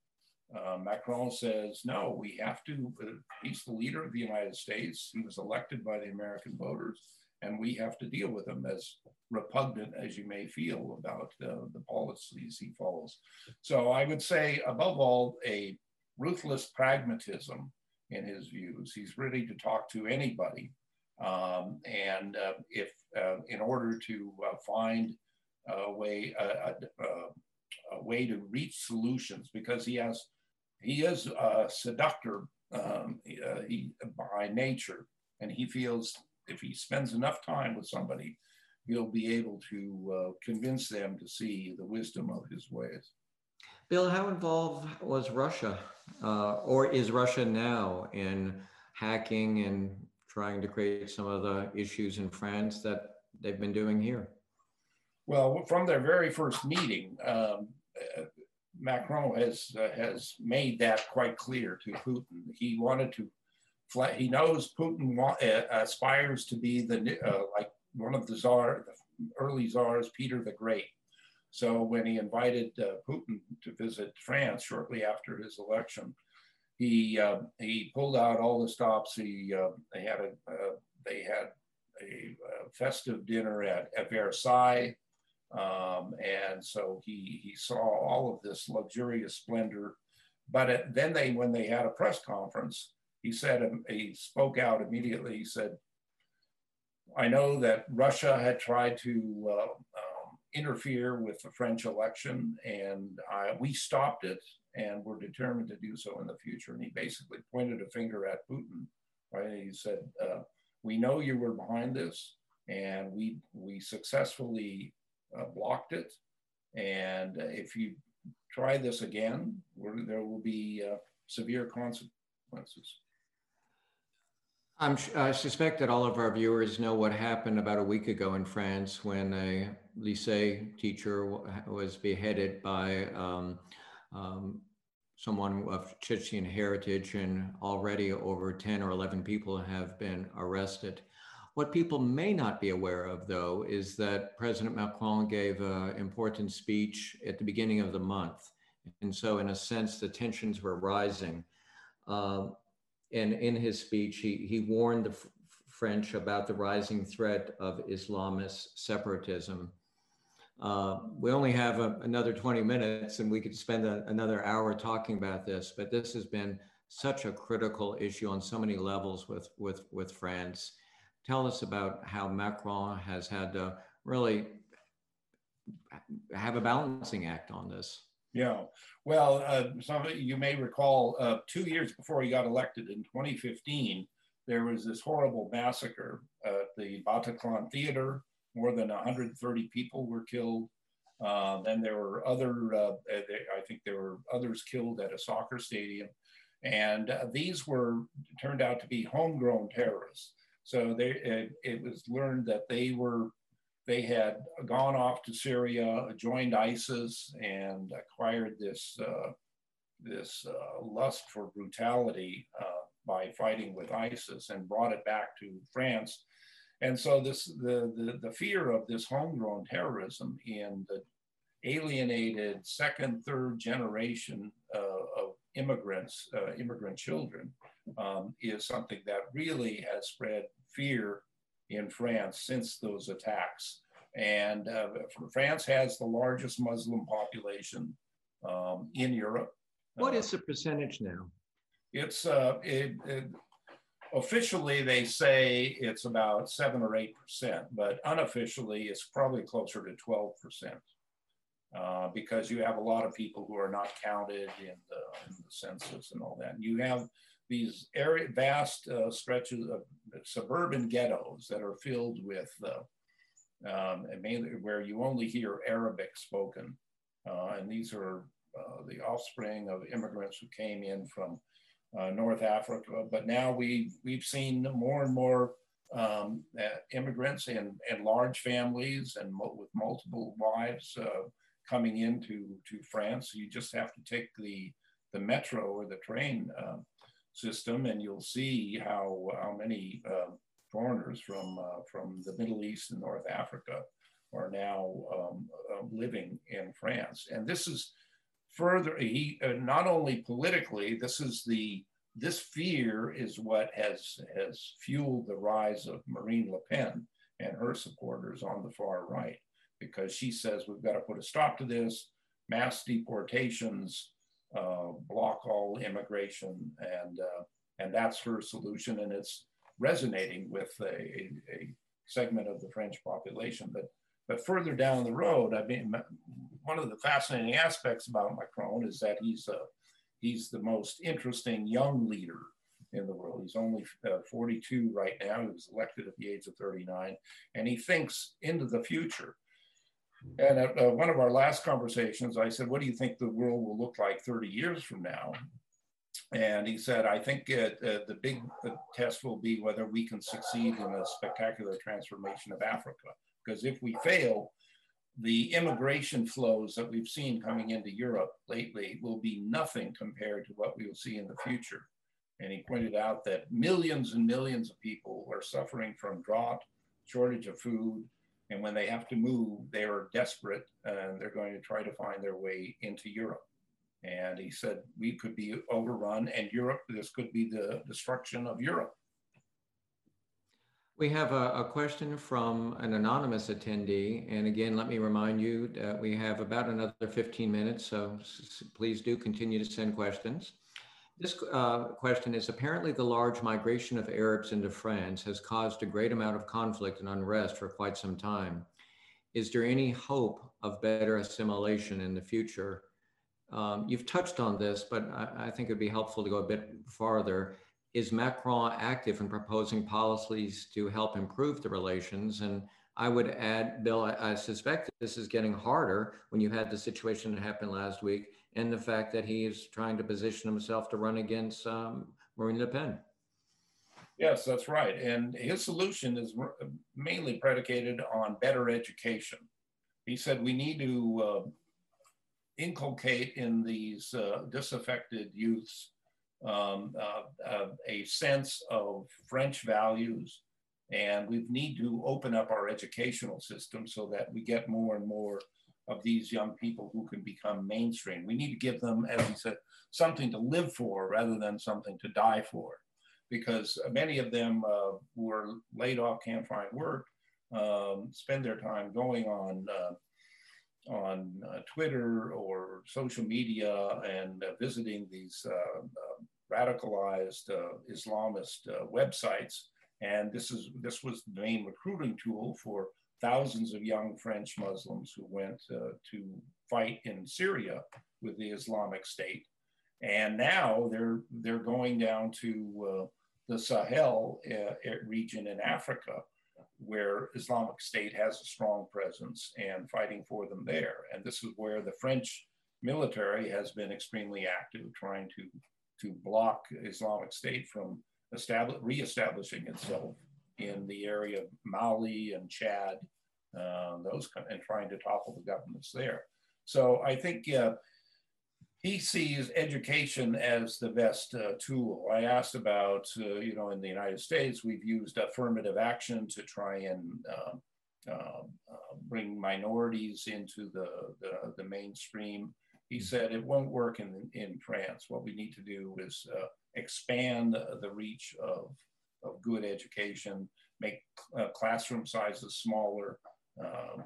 uh, Macron says, no, we have to, uh, he's the leader of the United States. He was elected by the American voters, and we have to deal with him as repugnant as you may feel about uh, the policies he follows. So I would say, above all, a ruthless pragmatism in his views. He's ready to talk to anybody. Um, and uh, if, uh, in order to uh, find a way, a, a, a, way to reach solutions, because he has he is a seductor um, uh, he, by nature, and he feels if he spends enough time with somebody, he'll be able to uh, convince them to see the wisdom of his ways. Bill, how involved was Russia, uh, or is Russia now in hacking and trying to create some of the issues in France that they've been doing here? Well, from their very first meeting, um, Macron has uh, has made that quite clear to Putin. He wanted to, he knows Putin uh, aspires to be the uh, like one of the czar, the early czars, Peter the Great. So when he invited uh, Putin to visit France shortly after his election, he uh, he pulled out all the stops. He uh, they had a they had a, a festive dinner at, at Versailles. Um, and so he, he saw all of this luxurious splendor. But it, then they, when they had a press conference, he said, um, he spoke out immediately. He said, I know that Russia had tried to uh, um, interfere with the French election, and I, we stopped it, and we're determined to do so in the future. And he basically pointed a finger at Putin. Right? He said, uh, "We know you were behind this, and we we successfully uh, blocked it. And if you try this again, there will be uh, severe consequences. I'm, i suspect that all of our viewers know what happened about a week ago in France when a lycée teacher was beheaded by um, um, someone of Chechen heritage, and already over 10 or 11 people have been arrested. What people may not be aware of, though, is that President Macron gave an important speech at the beginning of the month. And so, in a sense, the tensions were rising. Uh, and in his speech, he, he warned the French about the rising threat of Islamist separatism. Uh, we only have a, another 20 minutes and we could spend a, another hour talking about this, but this has been such a critical issue on so many levels with, with, with France tell us about how Macron has had to really have a balancing act on this. Yeah, well, uh, some you may recall uh, two years before he got elected in 2015, there was this horrible massacre at the Bataclan Theater. More than 130 people were killed. Uh, then there were other, uh, I think there were others killed at a soccer stadium. And uh, these were turned out to be homegrown terrorists. So they, it, it was learned that they were, they had gone off to Syria, joined ISIS, and acquired this uh, this uh, lust for brutality uh, by fighting with ISIS and brought it back to France. And so this the, the, the fear of this homegrown terrorism in the alienated second, third generation uh, of immigrants, uh, immigrant children, um, is something that really has spread fear in France since those attacks. And uh, France has the largest Muslim population um, in Europe. What is uh, the percentage now? It's uh, it, it, officially they say it's about seven or eight percent, but unofficially it's probably closer to twelve percent. Uh, because you have a lot of people who are not counted in the, in the census and all that. And You have these area, vast uh, stretches of suburban ghettos that are filled with, uh, um, mainly where you only hear Arabic spoken. Uh, and these are uh, the offspring of immigrants who came in from uh, North Africa. But now we, we've seen more and more um, uh, immigrants and, and large families and mo- with multiple wives coming into to France. You just have to take the the metro or the train system, and you'll see how how many uh, foreigners from uh, from the Middle East and North Africa are now um, uh, living in France. And this is further he not only politically. This is the this fear is what has, has fueled the rise of Marine Le Pen and her supporters on the far right, because she says we've got to put a stop to this, mass deportations, uh, block all immigration, and, uh, and that's her solution. And it's resonating with a, a, segment of the French population. But, but further down the road, I mean, one of the fascinating aspects about Macron is that he's a he's the most interesting young leader in the world. He's only uh, 42 right now. He was elected at the age of 39, and he thinks into the future. And at uh, one of our last conversations, I said, What do you think the world will look like 30 years from now? And he said, I think uh, the big uh, test will be whether we can succeed in a spectacular transformation of Africa. Because if we fail, the immigration flows that we've seen coming into Europe lately will be nothing compared to what we will see in the future. And he pointed out that millions and millions of people are suffering from drought, shortage of food, and when they have to move, they are desperate and they're going to try to find their way into Europe. And he said we could be overrun, and Europe, this could be the destruction of Europe. We have a, a, question from an anonymous attendee. And again, let me remind you that we have about another 15 minutes, so please do continue to send questions. This uh, question is apparently the large migration of Arabs into France has caused a great amount of conflict and unrest for quite some time. Is there any hope of better assimilation in the future? Um, you've touched on this, but I, I think it'd be helpful to go a bit farther is Macron active in proposing policies to help improve the relations? And I would add, Bill, I, I, suspect this is getting harder when you had the situation that happened last week and the fact that he is trying to position himself to run against um, Marine Le Pen. Yes, that's right. And his solution is mainly predicated on better education. He said we need to uh, inculcate in these uh, disaffected youths um, uh, uh, a sense of French values. And we need to open up our educational system so that we get more and more of these young people who can become mainstream. We need to give them, as he said, something to live for rather than something to die for. Because many of them uh, who are laid off, can't find work, um, spend their time going on uh, on uh, Twitter or social media and uh, visiting these uh, uh radicalized Islamist websites. And this, is, this was the main recruiting tool for thousands of young French Muslims who went uh, to fight in Syria with the Islamic State. And now they're, they're going down to uh, the Sahel uh, region in Africa where Islamic State has a strong presence and fighting for them there. And this is where the French military has been extremely active, trying to, to block Islamic State from establish, reestablishing itself in the area of Mali and Chad, uh, those and trying to topple the governments there. So I think uh, he sees education as the best uh, tool. I asked about, uh, you know, in the United States, we've used affirmative action to try and uh, uh, bring minorities into the, the, the, mainstream. He mm-hmm. said it won't work in, in France. What we need to do is uh, expand the reach of, of good education, make uh, classroom sizes smaller, um,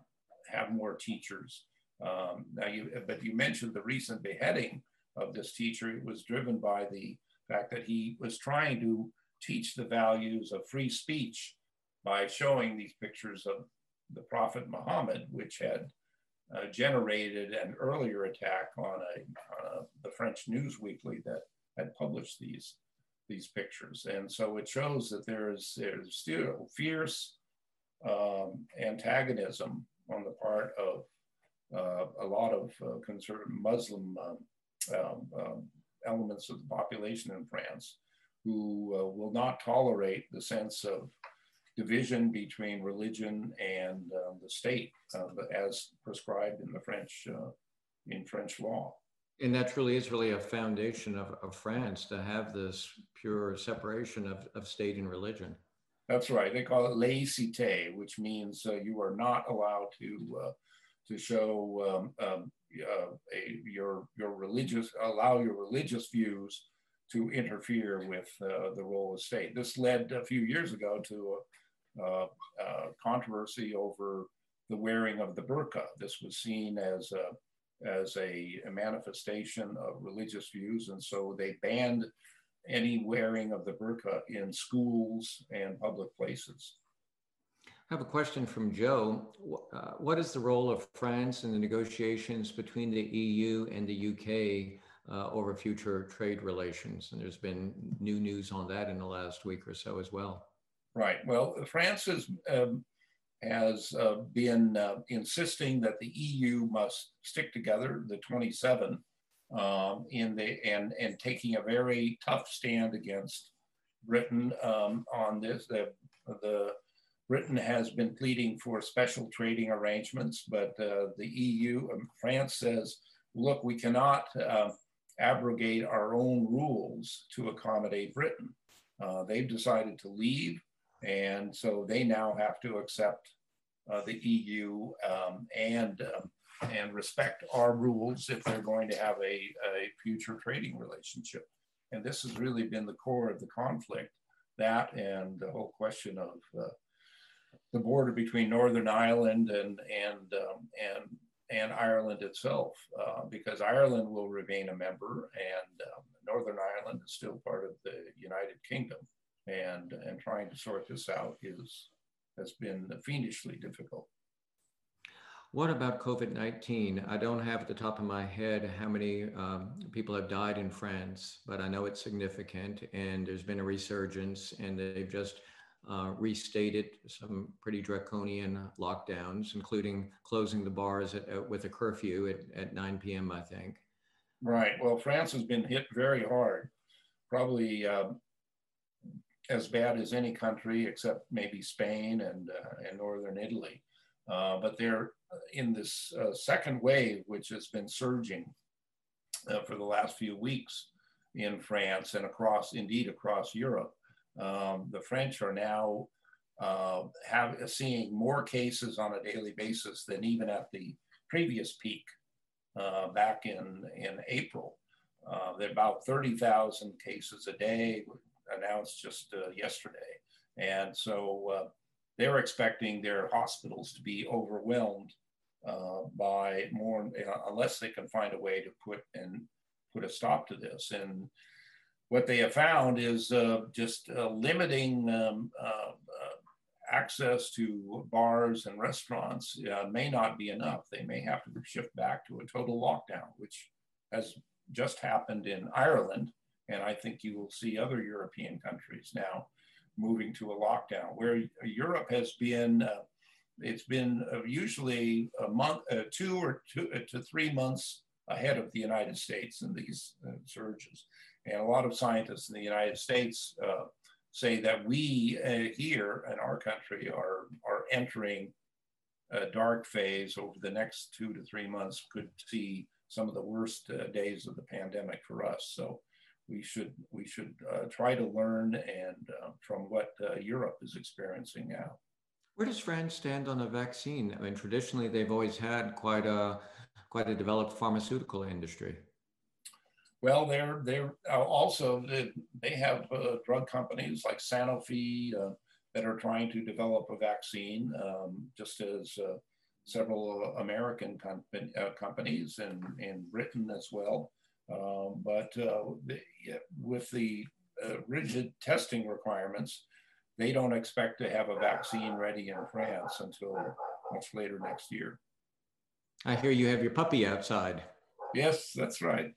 have more teachers. Um, now, you, but you mentioned the recent beheading of this teacher. It was driven by the fact that he was trying to teach the values of free speech by showing these pictures of the Prophet Muhammad, which had uh, generated an earlier attack on, a, on a, the French news weekly that had published these these pictures. And so it shows that there's, there's still fierce um, antagonism on the part of uh, a lot of uh, conservative Muslim um, um, um, elements of the population in France who uh, will not tolerate the sense of division between religion and uh, the state, uh, as prescribed in the French uh, in French law. And that really is really a foundation of, of France to have this pure separation of, of state and religion. That's right. They call it laïcité, which means uh, you are not allowed to uh, to show um, um, uh, a, your your religious allow your religious views to interfere with uh, the role of state. This led a few years ago to a, a, a, controversy over the wearing of the burqa. This was seen as a, as a, manifestation of religious views, and so they banned any wearing of the burqa in schools and public places. I have a question from Joe. Uh, what is the role of France in the negotiations between the EU and the UK uh, over future trade relations? And there's been new news on that in the last week or so as well. Right. Well, France has, um, has uh, been uh, insisting that the EU must stick together, the 27, um, in the and and taking a very tough stand against Britain um, on this. The the Britain has been pleading for special trading arrangements, but uh, the EU, um, France says, look, we cannot uh, abrogate our own rules to accommodate Britain. Uh, they've decided to leave, and so they now have to accept uh, the EU um, and um, and respect our rules if they're going to have a, a future trading relationship. And this has really been the core of the conflict. That and the whole question of uh, the border between Northern Ireland and and um, and and Ireland itself, uh, because Ireland will remain a member, and um, Northern Ireland is still part of the United Kingdom, and and trying to sort this out is has been fiendishly difficult. What about COVID 19? I don't have at the top of my head how many um, people have died in France, but I know it's significant and there's been a resurgence, and they've just uh, restated some pretty draconian lockdowns, including closing the bars at, at, with a curfew at, at 9 p.m., I think. Right. Well, France has been hit very hard, probably uh, as bad as any country except maybe Spain and, uh, and Northern Italy. Uh, but they're in this uh, second wave, which has been surging uh, for the last few weeks in France and across, indeed, across Europe. Um, the French are now uh, have, seeing more cases on a daily basis than even at the previous peak uh, back in, in April. Uh, there are about 30,000 cases a day announced just uh, yesterday. And so uh, they're expecting their hospitals to be overwhelmed uh, by more, unless they can find a way to put and put a stop to this. And what they have found is uh, just uh, limiting um, uh, uh access to bars and restaurants uh, may not be enough. They may have to shift back to a total lockdown, which has just happened in Ireland. And I think you will see other European countries now moving to a lockdown, where Europe has been. Uh, it's been usually a month, two or two to three months ahead of the United States in these surges. And a lot of scientists in the United States uh, say that we uh, here in our country are, are entering a dark phase over the next two to three months, could see some of the worst uh, days of the pandemic for us. So we should, we should uh, try to learn and uh, from what uh, Europe is experiencing now. Where does France stand on a vaccine? I mean, traditionally, they've always had quite a, quite a developed pharmaceutical industry. Well, they're they're uh, also they have uh, drug companies like Sanofi uh, that are trying to develop a vaccine, um, just as uh, several American com- uh, companies and in Britain as well. Um, but uh, with the rigid testing requirements, they don't expect to have a vaccine ready in France until much later next year. I hear you have your puppy outside. Yes, that's right.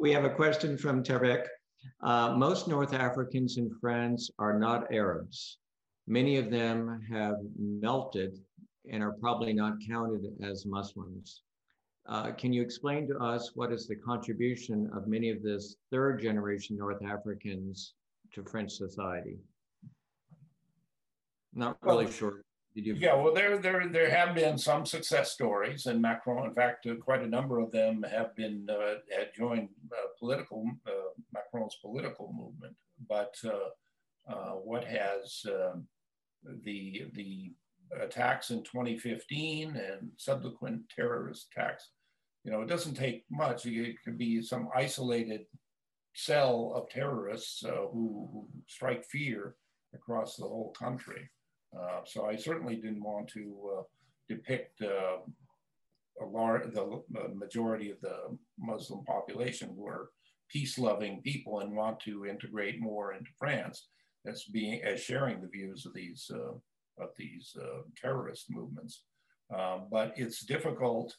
We have a question from Tarek. Uh, most North Africans in France are not Arabs. Many of them have melted and are probably not counted as Muslims. Uh, can you explain to us what is the contribution of many of this third generation North Africans to French society? Not really well, sure. Did you? Yeah, well, there, there, there have been some success stories, and Macron, in fact, uh, quite a number of them have been uh, had joined uh, political uh, Macron's political movement. But uh, uh, what has um, the the attacks in 2015 and subsequent terrorist attacks? You know, it doesn't take much. It could be some isolated cell of terrorists who, who strike fear across the whole country. Uh, so I certainly didn't want to uh, depict uh, a large, the majority of the Muslim population who are peace-loving people and want to integrate more into France as being as sharing the views of these uh, of these uh, terrorist movements. but it's difficult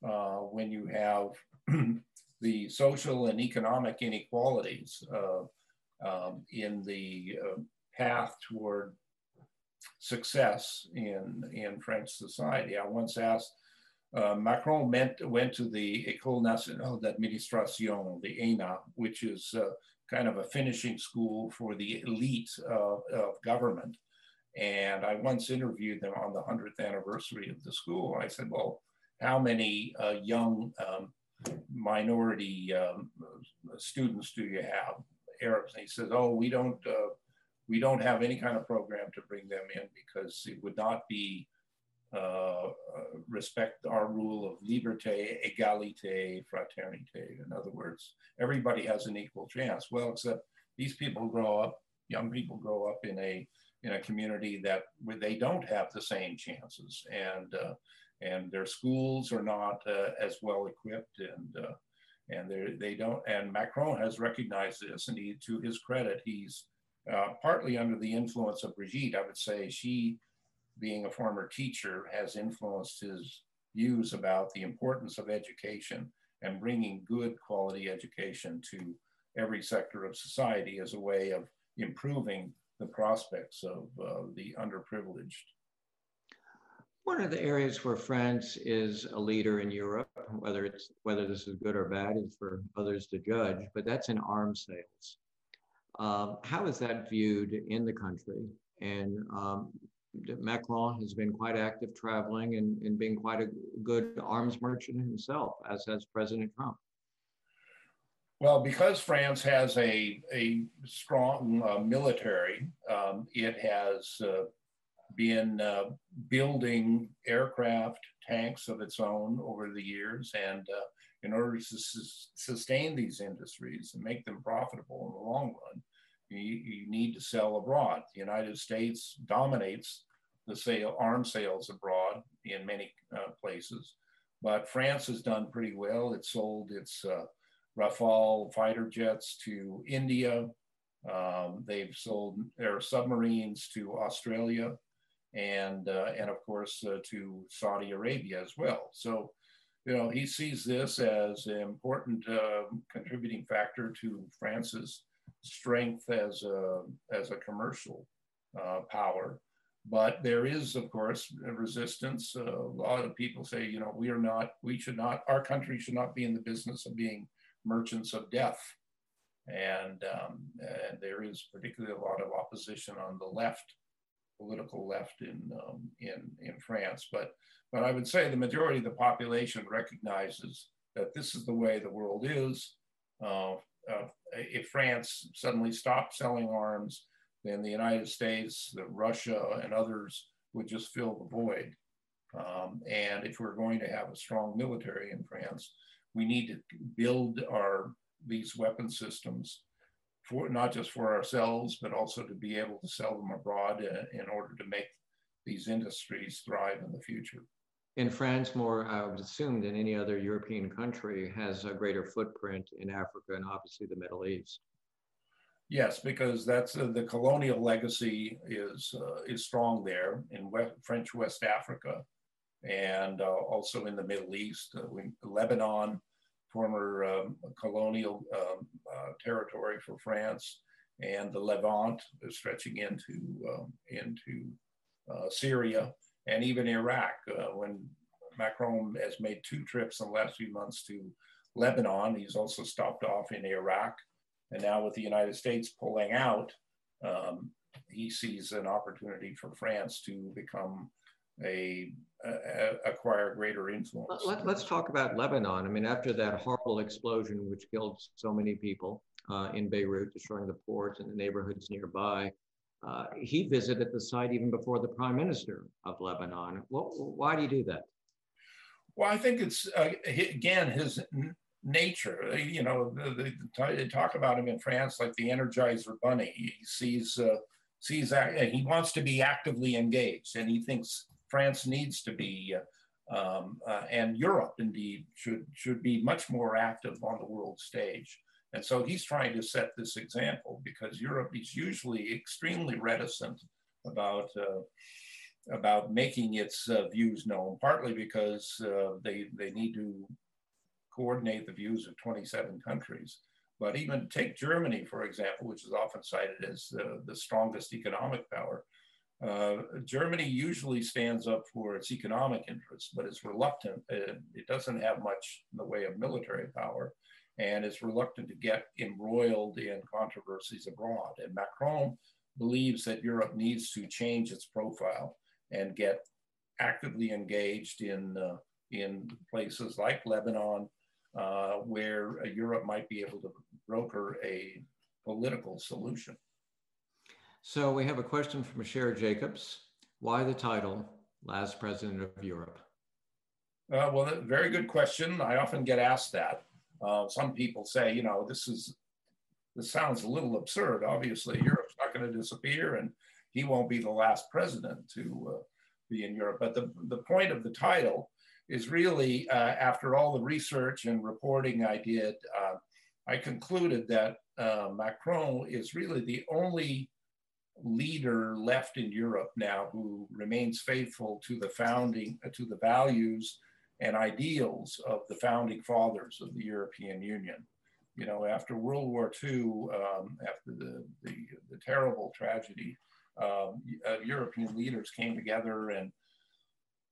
when you have the social and economic inequalities um, in the path toward success in, in French society. I once asked, uh, Macron meant, went to the École Nationale d'Administration, the ENA, which is uh, kind of a finishing school for the elite of government. And I once interviewed them on the 100th anniversary of the school. I said, well, how many uh, young um, minority um, students do you have? Arabs. And he says, oh, we don't, uh, we don't have any kind of program to bring them in because it would not be uh, uh, respect our rule of liberté, égalité, fraternité. In other words, everybody has an equal chance. Well, except these people grow up, young people grow up in a in a community that where they don't have the same chances, and uh, and their schools are not uh, as well equipped, and uh, and they they don't. And Macron has recognized this, and he, to his credit, he's uh, partly under the influence of Brigitte. I would say she, being a former teacher, has influenced his views about the importance of education and bringing good quality education to every sector of society as a way of improving the prospects of uh, the underprivileged. One of the areas where France is a leader in Europe, whether it's whether this is good or bad is for others to judge, but that's in arms sales. Um, how is that viewed in the country? And um, Macron has been quite active traveling and, and being quite a good arms merchant himself, as has President Trump. Well, because France has a, a strong uh, military, um, it has uh, been uh, building aircraft, tanks of its own over the years. And uh, in order to su- sustain these industries and make them profitable in the long run, you, you need to sell abroad. The United States dominates the sale arms sales abroad in many uh, places, but France has done pretty well. It sold its uh, Rafale fighter jets to India. Um, they've sold their submarines to Australia, and uh, and of course uh, to Saudi Arabia as well. So you know, he sees this as an important uh, contributing factor to France's strength as a, as a commercial uh, power. But there is, of course, resistance. Uh, a lot of people say, you know, we are not, we should not, our country should not be in the business of being merchants of death. And, um, and there is particularly a lot of opposition on the left, political left in, um, in, in France. But but I would say the majority of the population recognizes that this is the way the world is. Uh, uh, if France suddenly stopped selling arms, then the United States, the Russia, and others would just fill the void. Um, and if we're going to have a strong military in France, we need to build our these weapon systems for not just for ourselves, but also to be able to sell them abroad in, uh, in order to make these industries thrive in the future in France, more, I would assume, than any other European country, has a greater footprint in Africa and obviously the Middle East. Yes, because that's uh, the colonial legacy is uh, is strong there in West, French West Africa, and uh, also in the Middle East, uh, Lebanon, former um, colonial um, uh, territory for France, and the Levant, stretching into um, into uh, Syria and even Iraq. Uh, when Macron has made two trips in the last few months to Lebanon, he's also stopped off in Iraq. And now with the United States pulling out, um, he sees an opportunity for France to become a, a acquire greater influence. Let, us talk about Lebanon. I mean, after that horrible explosion, which killed so many people uh, in Beirut, destroying the port and the neighborhoods nearby, uh, he visited the site even before the prime minister of Lebanon. Well, why do you do that? Well, I think it's uh, again his nature. You know, they talk about him in France like the Energizer Bunny. He sees uh, sees he wants to be actively engaged, and he thinks France needs to be, um, uh, and Europe indeed should should be much more active on the world stage. And so he's trying to set this example because Europe is usually extremely reticent about uh, about making its uh, views known, partly because uh, they they need to coordinate the views of 27 countries. But even take Germany, for example, which is often cited as uh, the strongest economic power. Uh, Germany usually stands up for its economic interests, but it's reluctant. Uh, it doesn't have much in the way of military power and is reluctant to get embroiled in controversies abroad. And Macron believes that Europe needs to change its profile and get actively engaged in, uh, in places like Lebanon, uh, where Europe might be able to broker a political solution. So we have a question from Cher Jacobs. Why the title, Last President of Europe? Uh, well, very good question. I often get asked that. Uh, some people say, you know, this is, this sounds a little absurd. Obviously, Europe's not going to disappear and he won't be the last president to uh, be in Europe. But the, the point of the title is really, uh, after all the research and reporting I did, uh, I concluded that uh, Macron is really the only leader left in Europe now who remains faithful to the founding, to the values and ideals of the founding fathers of the European Union. You know, after World War II, um, after the, the, the, terrible tragedy, um, uh, European leaders came together and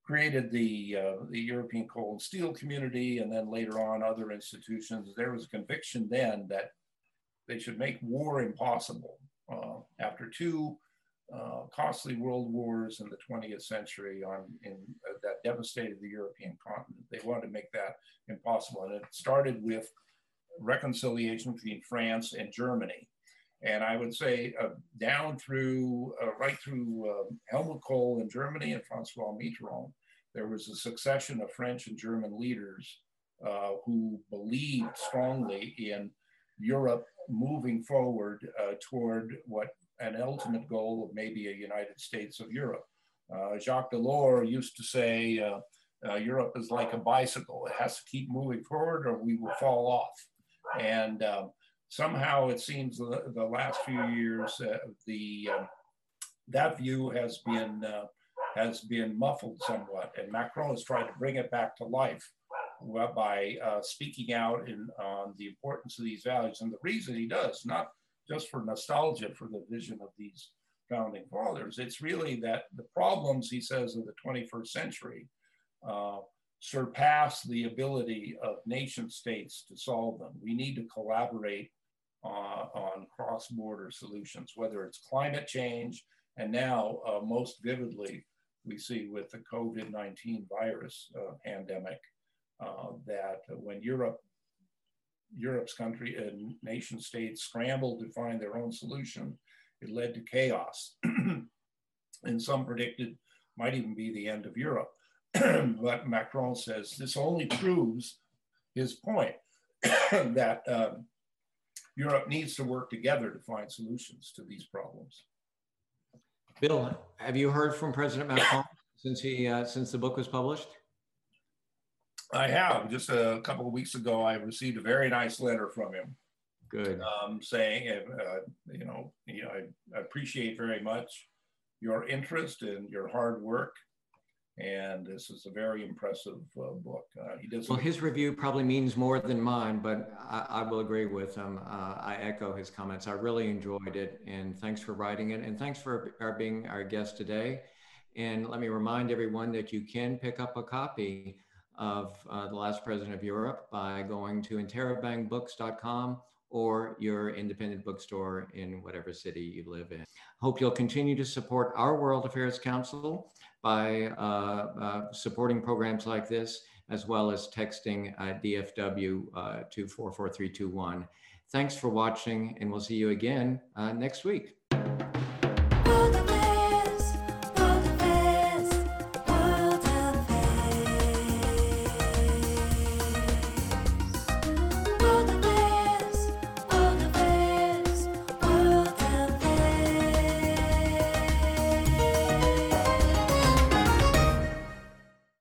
created the, uh, the European Coal and Steel Community, and then later on other institutions. There was a conviction then that they should make war impossible. Uh, after two uh, costly world wars in the 20th century on in uh, that devastated the European continent. They wanted to make that impossible, and it started with reconciliation between France and Germany. And I would say uh, down through, uh, right through um, Helmut Kohl in Germany and Francois Mitterrand, there was a succession of French and German leaders uh, who believed strongly in Europe moving forward uh, toward what an ultimate goal of maybe a United States of Europe. Uh, Jacques Delors used to say, uh, uh, Europe is like a bicycle. It has to keep moving forward or we will fall off. And um, somehow it seems the, the last few years, uh, the um, that view has been, uh, has been muffled somewhat. And Macron has tried to bring it back to life by uh, speaking out in, on the importance of these values. And the reason he does, not just for nostalgia for the vision of these founding fathers. It's really that the problems, he says, of the 21st century uh, surpass the ability of nation states to solve them. We need to collaborate uh, on cross border solutions, whether it's climate change, and now uh, most vividly, we see with the COVID 19 virus uh, pandemic uh, that when Europe Europe's country and nation states scrambled to find their own solution, it led to chaos. and some predicted might even be the end of Europe. but Macron says this only proves his point that um, Europe needs to work together to find solutions to these problems. Bill, have you heard from President Macron since he uh, since the book was published? I have. Just a couple of weeks ago, I received a very nice letter from him. Good. Um, saying, uh, you know, you know, I, appreciate very much your interest and your hard work. And this is a very impressive uh, book. Uh, he does. Well, his review probably means more than mine, but I, I will agree with him. Uh, I echo his comments. I really enjoyed it, and thanks for writing it, and thanks for our being our guest today. And let me remind everyone that you can pick up a copy of uh, The Last President of Europe by going to interabangbooks.com or your independent bookstore in whatever city you live in. Hope you'll continue to support our World Affairs Council by uh, uh, supporting programs like this, as well as texting DFW uh, to 44321. Thanks for watching, and we'll see you again uh, next week.